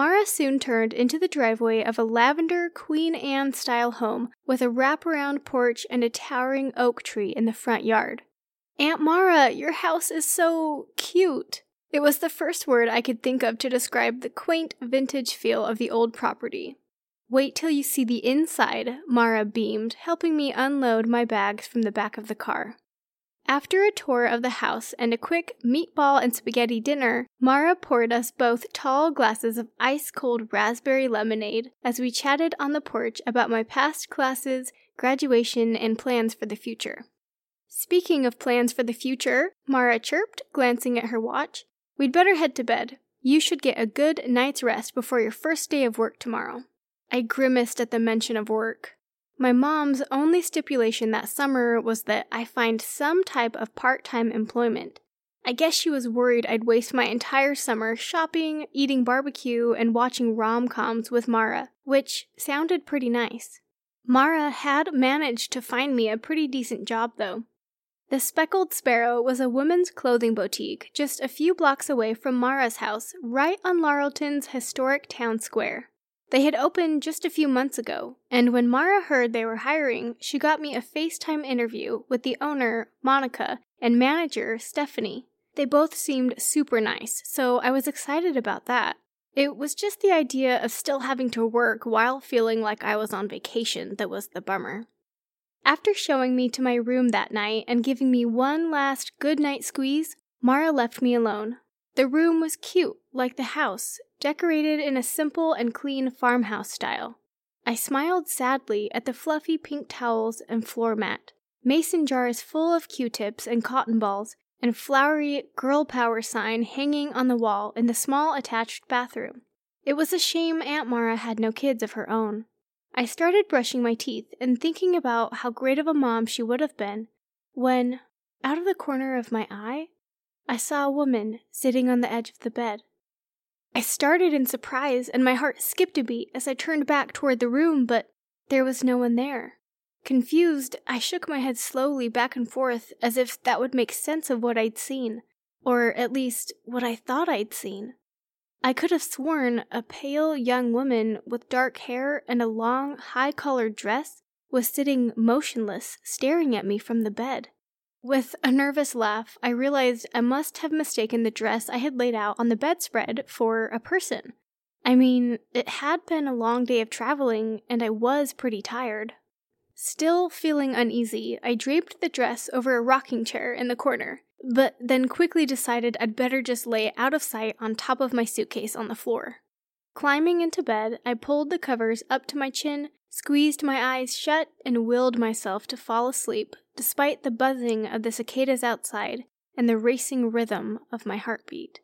Mara soon turned into the driveway of a lavender Queen Anne style home with a wraparound porch and a towering oak tree in the front yard. Aunt Mara, your house is so cute. It was the first word I could think of to describe the quaint vintage feel of the old property. Wait till you see the inside, Mara beamed, helping me unload my bags from the back of the car. After a tour of the house and a quick meatball and spaghetti dinner, Mara poured us both tall glasses of ice cold raspberry lemonade as we chatted on the porch about my past classes, graduation, and plans for the future. Speaking of plans for the future, Mara chirped, glancing at her watch, We'd better head to bed. You should get a good night's rest before your first day of work tomorrow. I grimaced at the mention of work. My mom's only stipulation that summer was that I find some type of part time employment. I guess she was worried I'd waste my entire summer shopping, eating barbecue, and watching rom coms with Mara, which sounded pretty nice. Mara had managed to find me a pretty decent job, though. The Speckled Sparrow was a women's clothing boutique just a few blocks away from Mara's house, right on Laurelton's historic town square. They had opened just a few months ago, and when Mara heard they were hiring, she got me a FaceTime interview with the owner, Monica, and manager, Stephanie. They both seemed super nice, so I was excited about that. It was just the idea of still having to work while feeling like I was on vacation that was the bummer. After showing me to my room that night and giving me one last good night squeeze, Mara left me alone. The room was cute, like the house, decorated in a simple and clean farmhouse style. I smiled sadly at the fluffy pink towels and floor mat, mason jars full of q tips and cotton balls, and flowery girl power sign hanging on the wall in the small attached bathroom. It was a shame Aunt Mara had no kids of her own. I started brushing my teeth and thinking about how great of a mom she would have been when, out of the corner of my eye, I saw a woman sitting on the edge of the bed. I started in surprise and my heart skipped a beat as I turned back toward the room, but there was no one there. Confused, I shook my head slowly back and forth as if that would make sense of what I'd seen, or at least what I thought I'd seen. I could have sworn a pale young woman with dark hair and a long, high collared dress was sitting motionless, staring at me from the bed. With a nervous laugh, I realized I must have mistaken the dress I had laid out on the bedspread for a person. I mean, it had been a long day of traveling, and I was pretty tired. Still feeling uneasy, I draped the dress over a rocking chair in the corner but then quickly decided I'd better just lay it out of sight on top of my suitcase on the floor. Climbing into bed, I pulled the covers up to my chin, squeezed my eyes shut, and willed myself to fall asleep, despite the buzzing of the cicadas outside and the racing rhythm of my heartbeat.